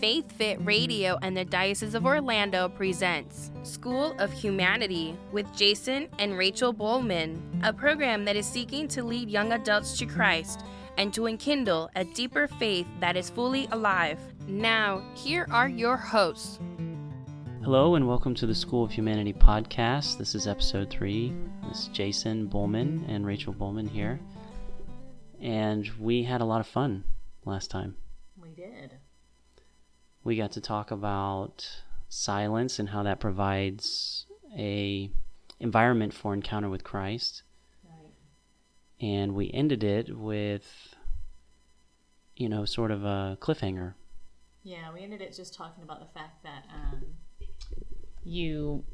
Faith Fit Radio and the Diocese of Orlando presents School of Humanity with Jason and Rachel Bowman, a program that is seeking to lead young adults to Christ and to enkindle a deeper faith that is fully alive. Now, here are your hosts. Hello, and welcome to the School of Humanity podcast. This is episode three. This is Jason Bowman and Rachel Bowman here. And we had a lot of fun last time. We did. We got to talk about silence and how that provides a environment for encounter with Christ. Right. And we ended it with you know, sort of a cliffhanger. Yeah, we ended it just talking about the fact that um, you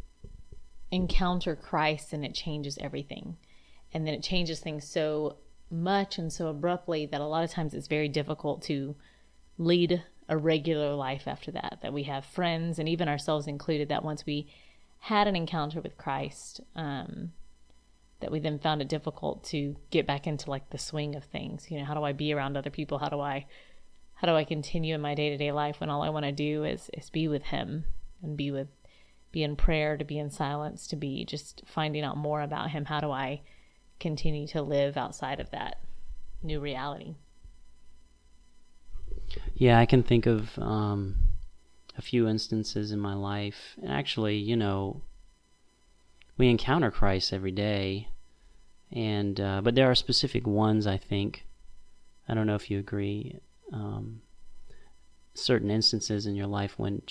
encounter Christ and it changes everything. And then it changes things so much and so abruptly that a lot of times it's very difficult to lead a regular life after that. That we have friends and even ourselves included that once we had an encounter with Christ, um, that we then found it difficult to get back into like the swing of things. You know, how do I be around other people? How do I how do I continue in my day to day life when all I want to do is is be with him and be with be in prayer, to be in silence, to be just finding out more about him. How do I continue to live outside of that new reality? Yeah, I can think of um, a few instances in my life. And actually, you know, we encounter Christ every day, and uh, but there are specific ones. I think. I don't know if you agree. Um, certain instances in your life when,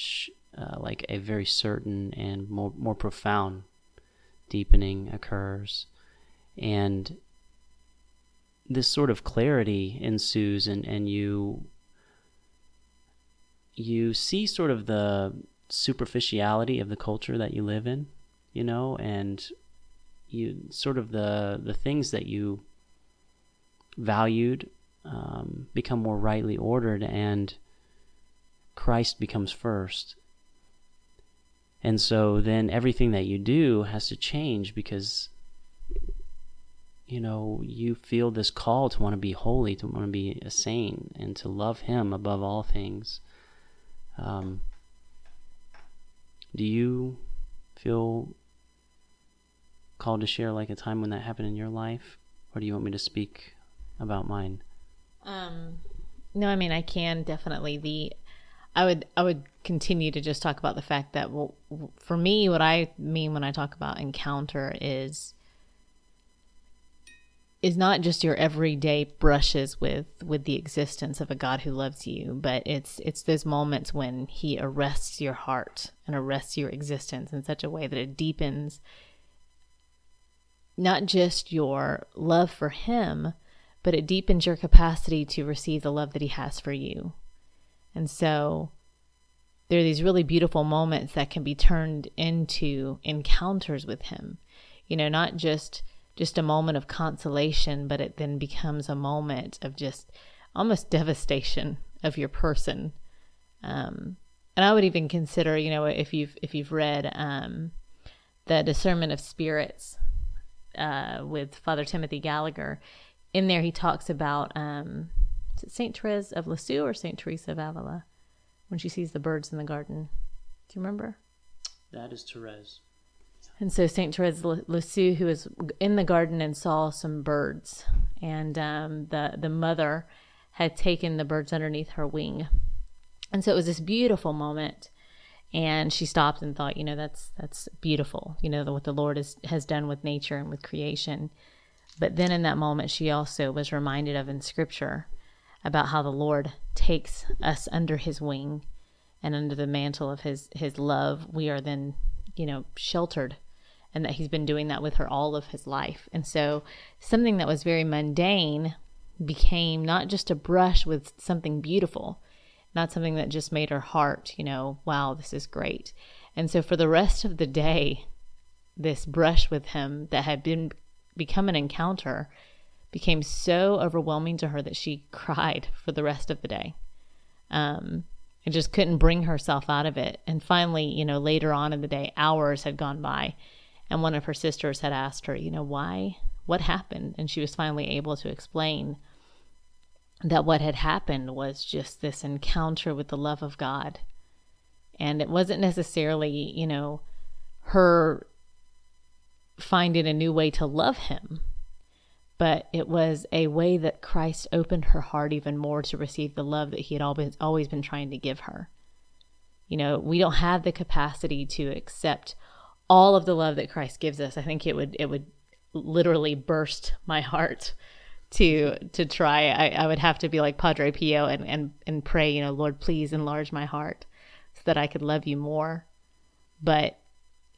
uh, like, a very certain and more more profound deepening occurs, and this sort of clarity ensues, and and you you see sort of the superficiality of the culture that you live in, you know, and you sort of the the things that you valued um, become more rightly ordered, and Christ becomes first. And so then everything that you do has to change because you know you feel this call to want to be holy, to want to be a saint, and to love Him above all things. Um, do you feel called to share like a time when that happened in your life, or do you want me to speak about mine? Um, no, I mean I can definitely. The I would I would continue to just talk about the fact that well, for me, what I mean when I talk about encounter is is not just your everyday brushes with with the existence of a God who loves you, but it's it's those moments when he arrests your heart and arrests your existence in such a way that it deepens not just your love for him, but it deepens your capacity to receive the love that he has for you. And so there are these really beautiful moments that can be turned into encounters with him. You know, not just just a moment of consolation, but it then becomes a moment of just almost devastation of your person. Um, and I would even consider, you know, if you've if you've read um, the Discernment of Spirits uh, with Father Timothy Gallagher, in there he talks about um, Saint Therese of Lisieux or Saint Teresa of Avila when she sees the birds in the garden. Do you remember? That is Therese. And so Saint Therese Lisieux, who was in the garden and saw some birds, and um, the the mother had taken the birds underneath her wing, and so it was this beautiful moment. And she stopped and thought, you know, that's that's beautiful, you know, what the Lord has has done with nature and with creation. But then in that moment, she also was reminded of in Scripture about how the Lord takes us under His wing and under the mantle of His His love. We are then, you know, sheltered and that he's been doing that with her all of his life. And so something that was very mundane became not just a brush with something beautiful, not something that just made her heart, you know, wow, this is great. And so for the rest of the day, this brush with him that had been become an encounter became so overwhelming to her that she cried for the rest of the day. Um, and just couldn't bring herself out of it. And finally, you know, later on in the day, hours had gone by and one of her sisters had asked her, you know, why, what happened? And she was finally able to explain that what had happened was just this encounter with the love of God. And it wasn't necessarily, you know, her finding a new way to love him, but it was a way that Christ opened her heart even more to receive the love that he had always been trying to give her. You know, we don't have the capacity to accept all of the love that Christ gives us. I think it would it would literally burst my heart to to try. I, I would have to be like Padre Pio and, and and pray, you know, Lord, please enlarge my heart so that I could love you more. But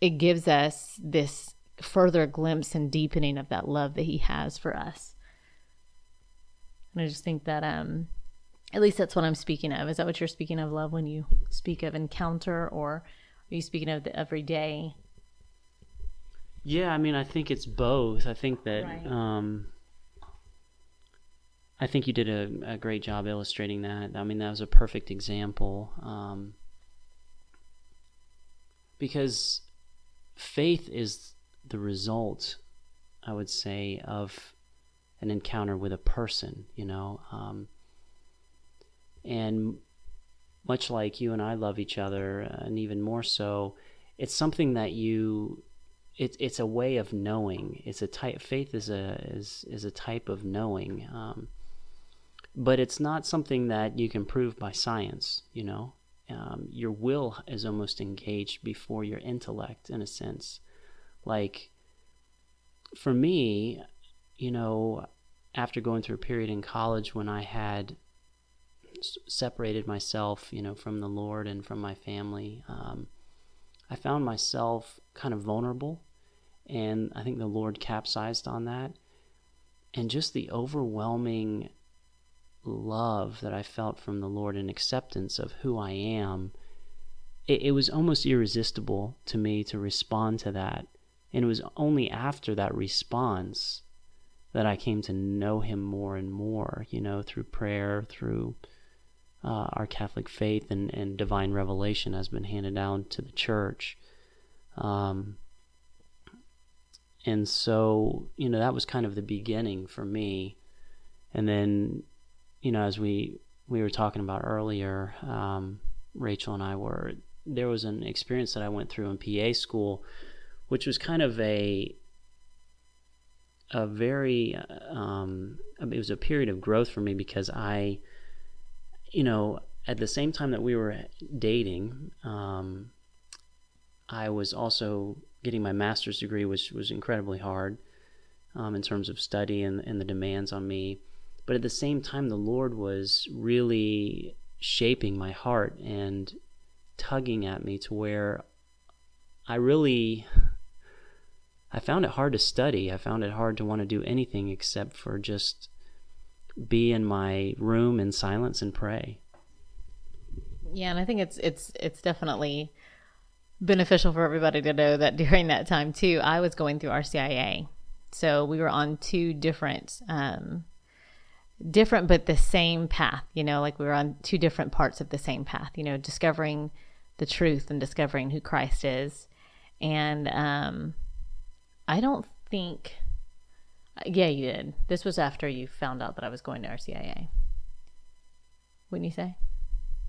it gives us this further glimpse and deepening of that love that he has for us. And I just think that um at least that's what I'm speaking of. Is that what you're speaking of, love, when you speak of encounter or are you speaking of the everyday? Yeah, I mean I think it's both. I think that Right. um I think you did a, a great job illustrating that. I mean, that was a perfect example. Um, because faith is the result, I would say, of an encounter with a person, you know. Um, and much like you and I love each other, and even more so, it's something that you. It's it's a way of knowing. It's a type. Faith is a is is a type of knowing. Um, but it's not something that you can prove by science you know um, your will is almost engaged before your intellect in a sense like for me you know after going through a period in college when i had separated myself you know from the lord and from my family um, i found myself kind of vulnerable and i think the lord capsized on that and just the overwhelming love that I felt from the Lord and acceptance of who I am, it, it, was almost irresistible to me to respond to that. And it was only after that response that I came to know Him more and more, you know, through prayer, through uh, our Catholic faith, and, and divine revelation has been handed down to the church. Um, and so, you know, that was kind of the beginning for me. And then you know, as we we were talking about earlier, um, Rachel and I were there was an experience that I went through in PA school, which was kind of a a very um, it was a period of growth for me because I, you know, at the same time that we were dating, um, I was also getting my master's degree, which was incredibly hard um, in terms of study and, and the demands on me. But at the same time the lord was really shaping my heart and tugging at me to where i really i found it hard to study. I found it hard to want to do anything except for just be in my room in silence and pray. Yeah, and I think it's it's it's definitely beneficial for everybody to know that during that time too, I was going through RCIA, so we were on two different, um, different but the same path. You know, like we were on two different parts of the same path. You know, discovering the truth and discovering who Christ is, and um, I don't think. Yeah, you did. This was after you found out that I was going to RCIA. Wouldn't you say?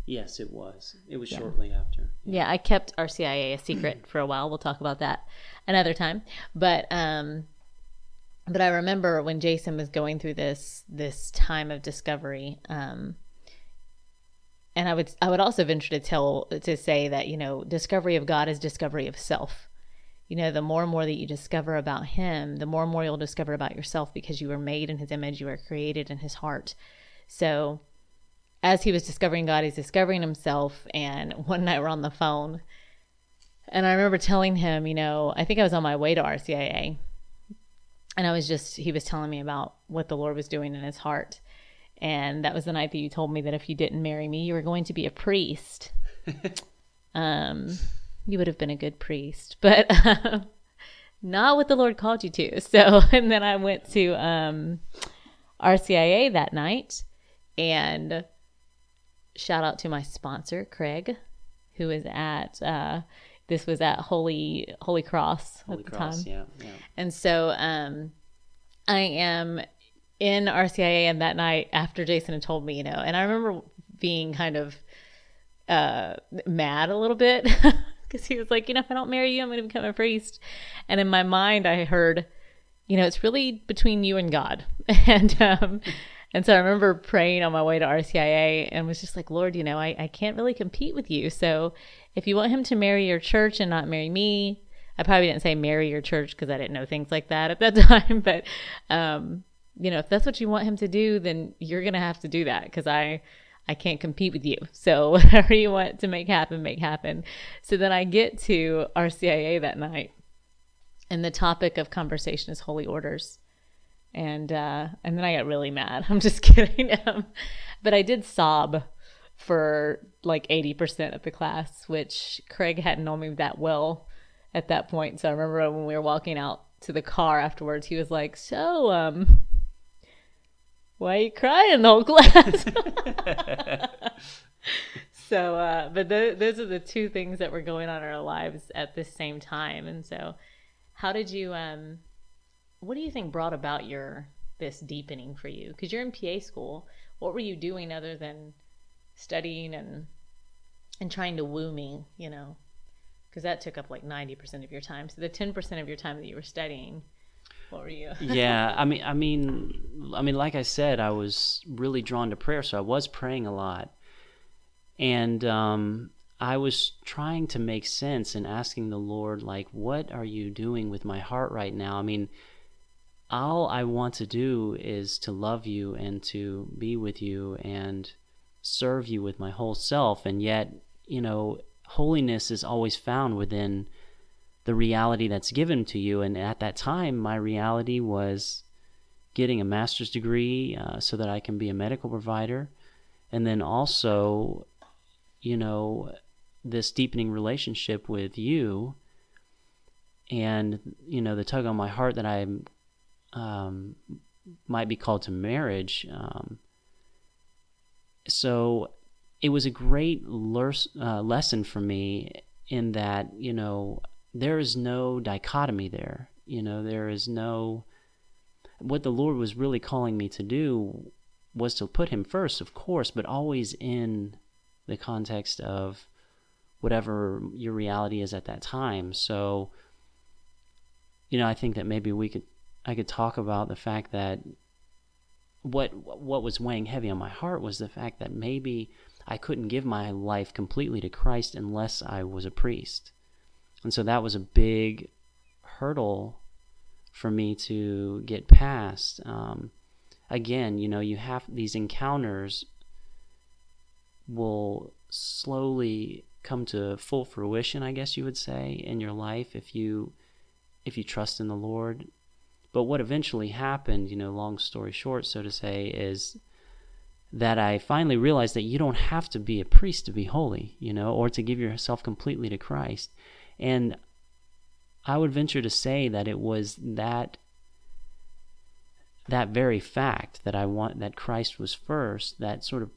Yes it was it was Yeah. shortly after Yeah, I kept RCIA a secret for a while. We'll talk about that another time. But um but I remember when Jason was going through this this time of discovery um and I would I would also venture to tell to say that, you know, discovery of God is discovery of self. You know, the more and more that you discover about him, the more and more you'll discover about yourself because you were made in his image, you were created in his heart. So as he was discovering God, he's discovering himself. And one night we're on the phone, and I remember telling him, you know, I think I was on my way to RCIA, and I was just, he was telling me about what the Lord was doing in his heart. And that was the night that you told me that if you didn't marry me, you were going to be a priest. um, you would have been a good priest, but not what the Lord called you to. So, and then I went to um, RCIA that night, and shout out to my sponsor craig who is at uh, this was at holy holy cross holy at the cross time yeah yeah and so um, i am in RCIA and that night after Jason had told me, you know, and I remember being kind of uh, mad a little bit because he was like, you know, if I don't marry you, I'm going to become a priest. And in my mind, I heard, you know, it's really between you and God. and, um, and so I remember praying on my way to RCIA and was just like, Lord, you know, I, I can't really compete with you. So if you want him to marry your church and not marry me, I probably didn't say marry your church because I didn't know things like that at that time. But, um, you know, if that's what you want him to do, then you're going to have to do that because I, I can't compete with you. So whatever you want to make happen, make happen. So then I get to RCIA that night, and the topic of conversation is holy orders, and uh, and then I got really mad. I'm just kidding, um, but I did sob for like 80% of the class, which Craig hadn't known me that well at that point. So I remember when we were walking out to the car afterwards, he was like, "So, um." why are you crying the whole class? so, uh, but th- those are the two things that were going on in our lives at the same time. And so, how did you, um, what do you think brought about your, this deepening for you? Because you're in PA school. What were you doing other than studying and, and trying to woo me, you know? Because that took up like 90% of your time. So, the 10% of your time that you were studying, what were you? yeah, I mean, I mean, I mean, like I said, I was really drawn to prayer, so I was praying a lot, and um, I was trying to make sense and asking the Lord, like, what are you doing with my heart right now? I mean, all I want to do is to love you and to be with you and serve you with my whole self, and yet, you know, holiness is always found within the reality that's given to you. And at that time, my reality was getting a master's degree uh, so that I can be a medical provider. And then also, you know, this deepening relationship with you and, you know, the tug on my heart that I um, might be called to marriage. Um, so it was a great uh, lesson for me in that, you know, there is no dichotomy there. You know, there is no. What the Lord was really calling me to do was to put Him first, of course, but always in the context of whatever your reality is at that time. So, you know, I think that maybe we could, I could talk about the fact that what what was weighing heavy on my heart was the fact that maybe I couldn't give my life completely to Christ unless I was a priest. And so that was a big hurdle for me to get past. Um, again, you know, you have these encounters will slowly come to full fruition, I guess you would say, in your life if you if you trust in the Lord. But what eventually happened, you know, long story short, so to say, is that I finally realized that you don't have to be a priest to be holy, you know, or to give yourself completely to Christ. And I would venture to say that it was that that very fact that I want that Christ was first that sort of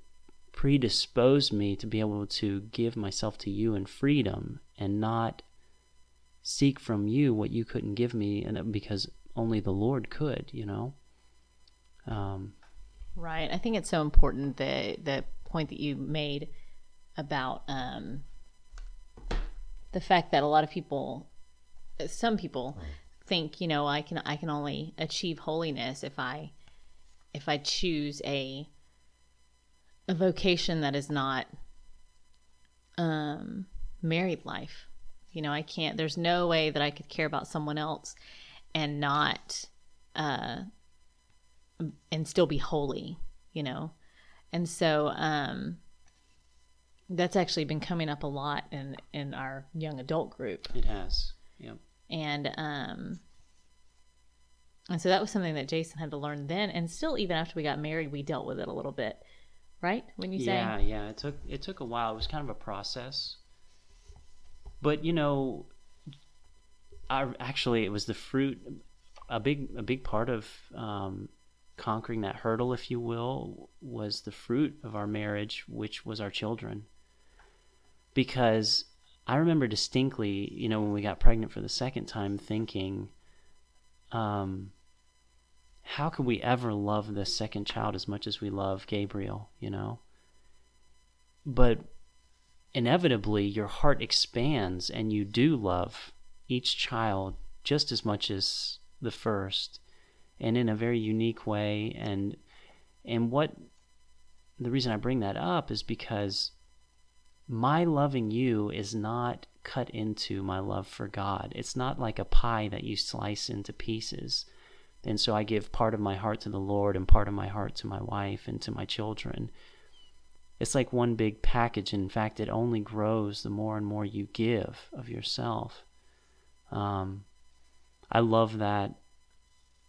predisposed me to be able to give myself to you in freedom and not seek from you what you couldn't give me and because only the Lord could, you know. Um, right. I think it's so important the the point that you made about um, the fact that a lot of people, some people, think you know I can I can only achieve holiness if I if I choose a a vocation that is not um, married life. You know, I can't. There's no way that I could care about someone else and not uh, and still be holy. You know, and so um, that's actually been coming up a lot in in our young adult group. It has. Yep. And um and so that was something that Jason had to learn then and still even after we got married we dealt with it a little bit. Right? When you say Yeah, yeah, it took it took a while. It was kind of a process. But you know, I actually it was the fruit a big a big part of um conquering that hurdle, if you will, was the fruit of our marriage, which was our children because I remember distinctly, you know, when we got pregnant for the second time, thinking, um, how could we ever love the second child as much as we love Gabriel, you know? But inevitably, your heart expands and you do love each child just as much as the first and in a very unique way and and what the reason I bring that up is because my loving you is not cut into my love for God. It's not like a pie that you slice into pieces. And so I give part of my heart to the Lord and part of my heart to my wife and to my children. It's like one big package. In fact, it only grows the more and more you give of yourself. Um, I love that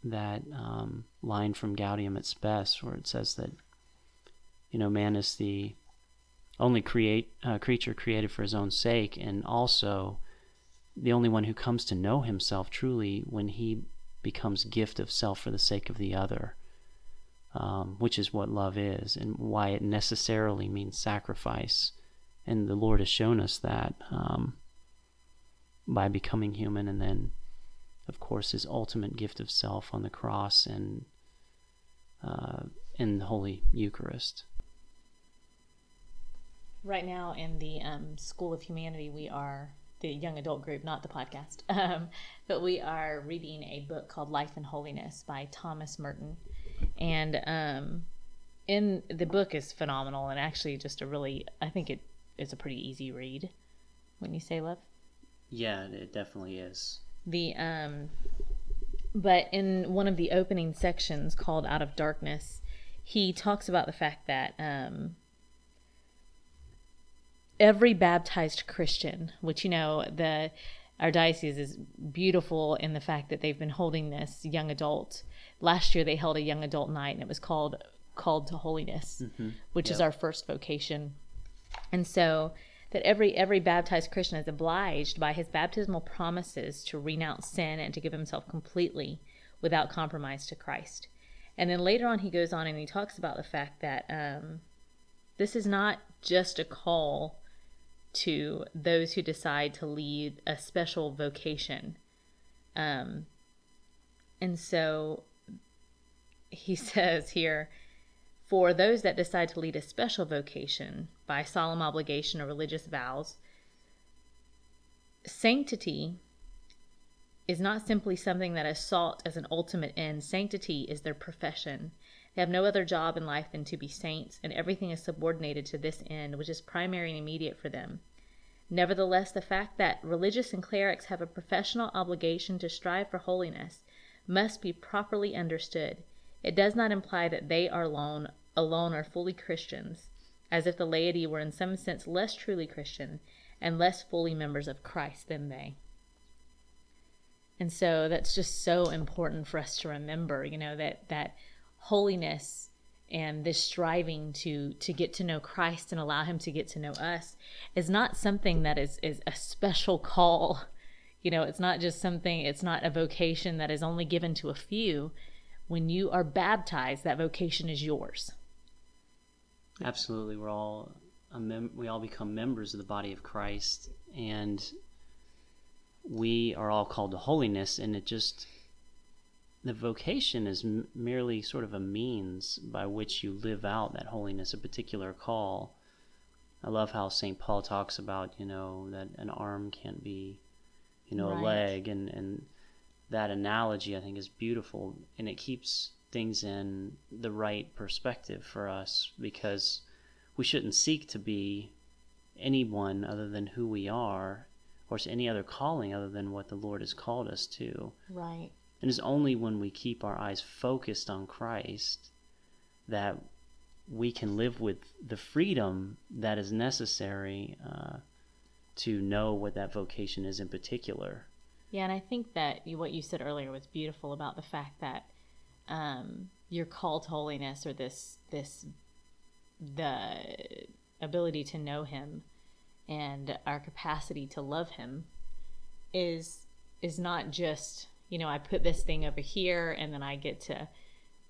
that um, line from Gaudium et Spes, where it says that you know man is the only create uh, creature created for his own sake, and also the only one who comes to know himself truly when he becomes gift of self for the sake of the other, um, which is what love is, and why it necessarily means sacrifice. And the Lord has shown us that um, by becoming human, and then, of course, His ultimate gift of self on the cross and uh, in the Holy Eucharist. Right now, in the um, School of Humanity, we are the young adult group, not the podcast, um, but we are reading a book called Life and Holiness by Thomas Merton. And um, in the book is phenomenal and actually just a really, I think it is a pretty easy read. When you say love, yeah, it definitely is. The um, but in one of the opening sections called "Out of Darkness," he talks about the fact that um every baptized Christian, which you know the our diocese is beautiful in the fact that they've been holding this young adult. Last year they held a young adult night and it was called called to holiness, mm-hmm. which yep. is our first vocation. And so that every every baptized Christian is obliged by his baptismal promises to renounce sin and to give himself completely without compromise to Christ. And then later on he goes on and he talks about the fact that um, this is not just a call to those who decide to lead a special vocation. Um, and so he says here for those that decide to lead a special vocation by solemn obligation or religious vows, sanctity is not simply something that is sought as an ultimate end. Sanctity is their profession. They have no other job in life than to be saints, and everything is subordinated to this end, which is primary and immediate for them. Nevertheless, the fact that religious and clerics have a professional obligation to strive for holiness must be properly understood. It does not imply that they are alone, alone are fully Christians, as if the laity were in some sense less truly Christian and less fully members of Christ than they. And so that's just so important for us to remember, you know, that that holiness and this striving to to get to know Christ and allow him to get to know us is not something that is is a special call. You know, it's not just something it's not a vocation that is only given to a few. When you are baptized, that vocation is yours. Absolutely. We're all mem- we all become members of the body of Christ and we are all called to holiness and it just the vocation is m- merely sort of a means by which you live out that holiness, a particular call. I love how St. Paul talks about, you know, that an arm can't be, you know, right. a leg, and, and that analogy I think is beautiful, and it keeps things in the right perspective for us because we shouldn't seek to be anyone other than who we are or to any other calling other than what the Lord has called us to. Right. And it's only when we keep our eyes focused on Christ that we can live with the freedom that is necessary uh, to know what that vocation is in particular. Yeah, and I think that you, what you said earlier was beautiful about the fact that um, your call to holiness or this this the ability to know Him and our capacity to love Him is is not just you know, I put this thing over here and then I get to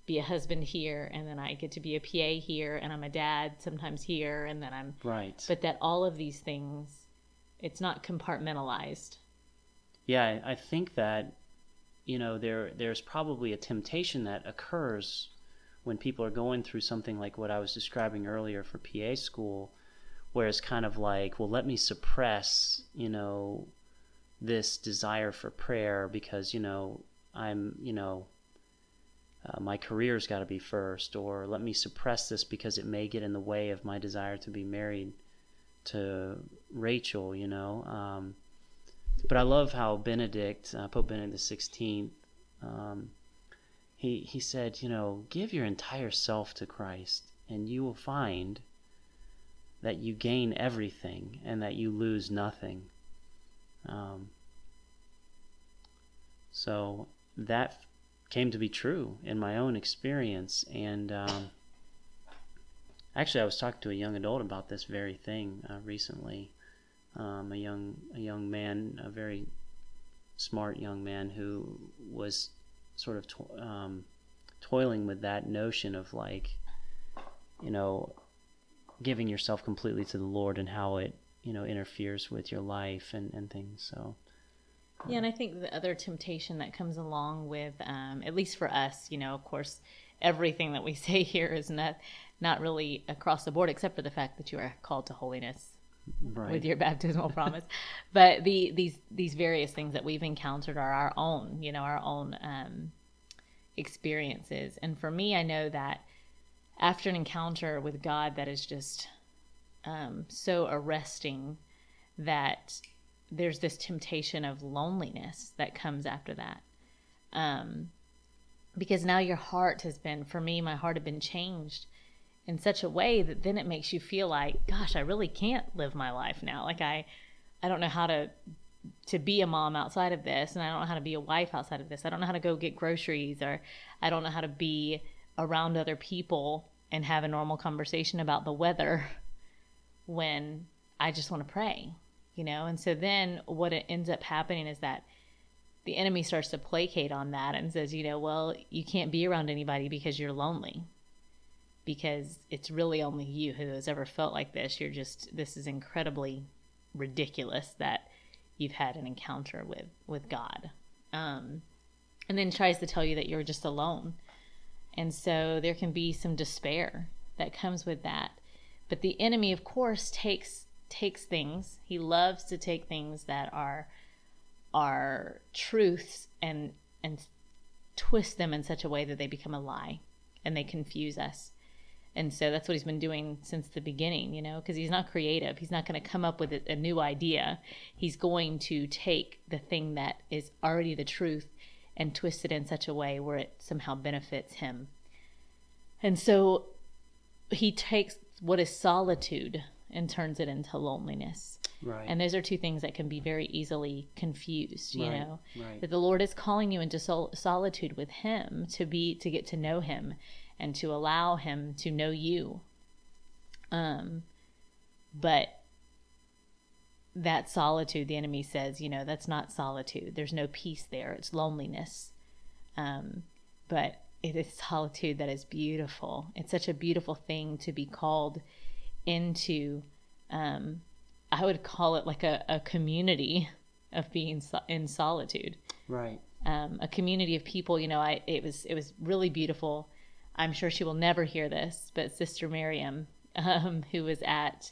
be a husband here and then I get to be a PA here and I'm a dad sometimes here and then I'm Right. But that all of these things it's not compartmentalized. Yeah, I think that you know, there there's probably a temptation that occurs when people are going through something like what I was describing earlier for PA school, where it's kind of like, well, let me suppress, you know, this desire for prayer because, you know, I'm, you know, uh, my career's got to be first, or let me suppress this because it may get in the way of my desire to be married to Rachel, you know. Um, but I love how Benedict, uh, Pope Benedict XVI, um, he he said, you know, give your entire self to Christ, and you will find that you gain everything and that you lose nothing. Um, so that came to be true in my own experience, and um, actually, I was talking to a young adult about this very thing uh, recently. Um, a young a young man, a very smart young man who was sort of to- um, toiling with that notion of like, you know, giving yourself completely to the Lord and how it, you know, interferes with your life and, and things. So, yeah, and I think the other temptation that comes along with, um, at least for us, you know, of course, everything that we say here is not not really across the board, except for the fact that you are called to holiness right. with your baptismal promise. But the these these various things that we've encountered are our own, you know, our own um, experiences. And for me, I know that after an encounter with God that is just um, so arresting, that there's this temptation of loneliness that comes after that. Um, because now your heart has been, for me, my heart had been changed in such a way that then it makes you feel like, gosh, I really can't live my life now. Like I, I don't know how to to be a mom outside of this and I don't know how to be a wife outside of this. I don't know how to go get groceries or I don't know how to be around other people and have a normal conversation about the weather when I just want to pray, you know? And so then what it ends up happening is that the enemy starts to placate on that and says, you know, well, you can't be around anybody because you're lonely. Because it's really only you who has ever felt like this. You're just, this is incredibly ridiculous that you've had an encounter with with God, um, and then tries to tell you that you're just alone, and so there can be some despair that comes with that. But the enemy, of course, takes takes things. He loves to take things that are are truths and and twist them in such a way that they become a lie and they confuse us. And so that's what he's been doing since the beginning, you know, because he's not creative. He's not going to come up with a, a, new idea. He's going to take the thing that is already the truth and twist it in such a way where it somehow benefits him. And so he takes what is solitude and turns it into loneliness. Right. And those are two things that can be very easily confused, you Right, know. right. That the Lord is calling you into sol- solitude with him to be to get to know him and to allow him to know you. Um but that solitude the enemy says, you know, that's not solitude. There's no peace there. It's loneliness. Um but it is solitude that is beautiful. It's such a beautiful thing to be called into um I would call it like a, a community of being so- in solitude. Right. Um, a community of people, you know, I it was it was really beautiful. I'm sure she will never hear this, but Sister Miriam, um, who was at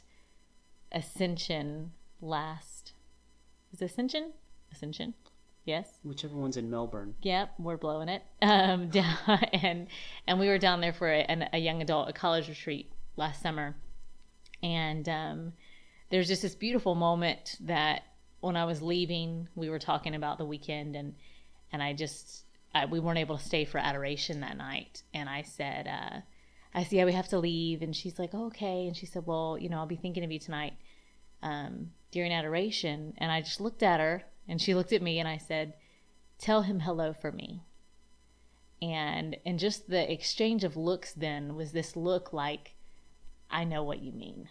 Ascension last, is Ascension? Ascension, yes. Whichever one's in Melbourne. Yep, we're blowing it. Um, down, and and we were down there for a, an, a young adult, a college retreat last summer, and um, there's just this beautiful moment that when I was leaving, we were talking about the weekend, and and I just I, we weren't able to stay for adoration that night, and I said, uh, I said, yeah, we have to leave, and she's like, oh, okay, and she said, well, you know, I'll be thinking of you tonight um, during adoration, and I just looked at her, and she looked at me, and I said, tell him hello for me. And and just the exchange of looks then was this look like i know what you mean.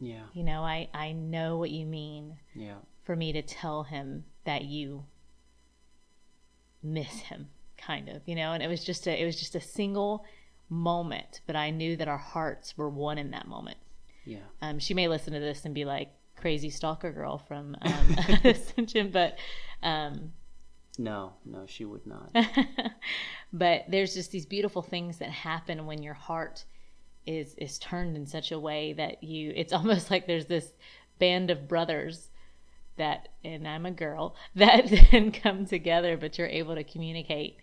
Yeah. you know i i know what you mean Yeah. for me to tell him that you miss him kind of you know and it was just a it was just a single moment but i knew that our hearts were one in that moment Yeah. um, she may listen to this and be like crazy stalker girl from um, Ascension, but um, No, no, she would not. but there's just these beautiful things that happen when your heart is is turned in such a way that you it's almost like there's this band of brothers that and I'm a girl that then come together but you're able to communicate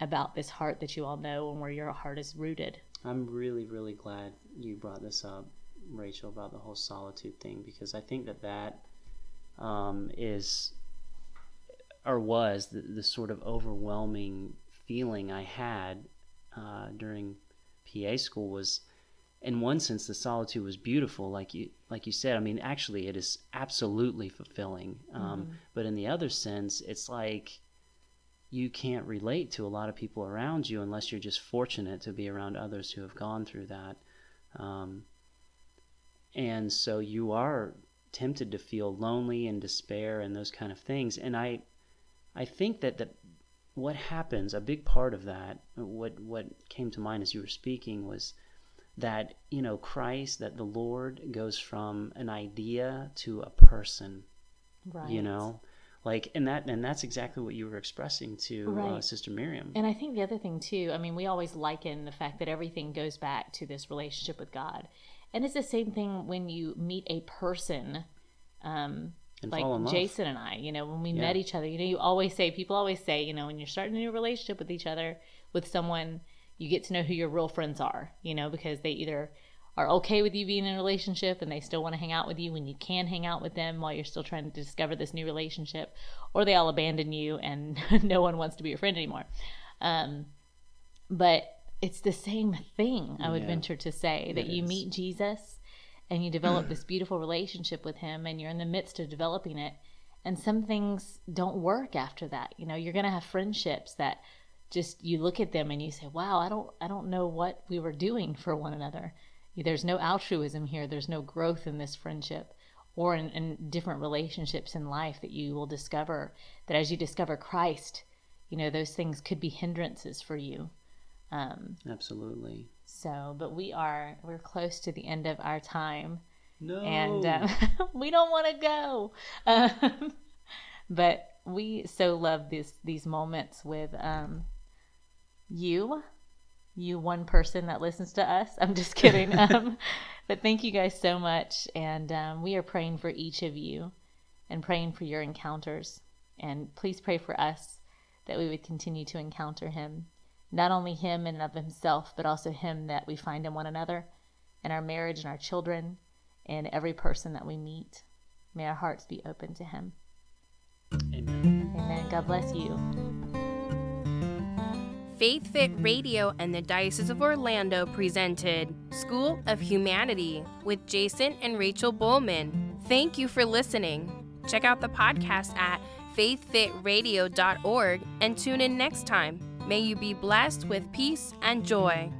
about this heart that you all know and where your heart is rooted. I'm really really glad you brought this up Rachel about the whole solitude thing because I think that that um, is or was the, the, sort of overwhelming feeling I had uh, during PA school was in one sense the solitude was beautiful like you like you said I mean actually it is absolutely fulfilling um, mm-hmm. but in the other sense it's like you can't relate to a lot of people around you unless you're just fortunate to be around others who have gone through that. Um, and so you are tempted to feel lonely and despair and those kind of things. And i i think that that what happens a big part of that what what came to mind as you were speaking was that you know christ that the lord goes from an idea to a person right. you know like and that and that's exactly what you were expressing to uh, right. uh, sister miriam and i think the other thing too i mean we always liken the fact that everything goes back to this relationship with god and it's the same thing when you meet a person, um, like Jason and I. You know, when we yeah. met each other, you know, you always say, people always say, you know, when you're starting a new relationship with each other, with someone, you get to know who your real friends are. You know, because they either are okay with you being in a relationship and they still want to hang out with you when you can hang out with them while you're still trying to discover this new relationship, or they all abandon you and no one wants to be your friend anymore. Um, but it's the same thing, I would yeah. venture to say, that you is. meet Jesus and you develop this beautiful relationship with him and you're in the midst of developing it. And some things don't work after that. You know, you're going to have friendships that just you look at them and you say, "Wow, I don't I don't know what we were doing for one another." There's no altruism here. There's no growth in this friendship or in, in different relationships in life that you will discover that as you discover Christ, you know, those things could be hindrances for you um, Absolutely. So, but we are we're close to the end of our time. No. And um, we don't want to go. Um, but we so love these these moments with um, you, you one person that listens to us. I'm just kidding. um, but thank you guys so much, and um, we are praying for each of you, and praying for your encounters. And please pray for us that we would continue to encounter Him not only him in and of himself, but also him that we find in one another, in our marriage and our children, and every person that we meet. May our hearts be open to him. Amen. Amen. God bless you. Faith Fit Radio and the Diocese of Orlando presented School of Humanity with Jason and Rachel Bowman. Thank you for listening. Check out the podcast at faithfitradio.org and tune in next time. May you be blessed with peace and joy.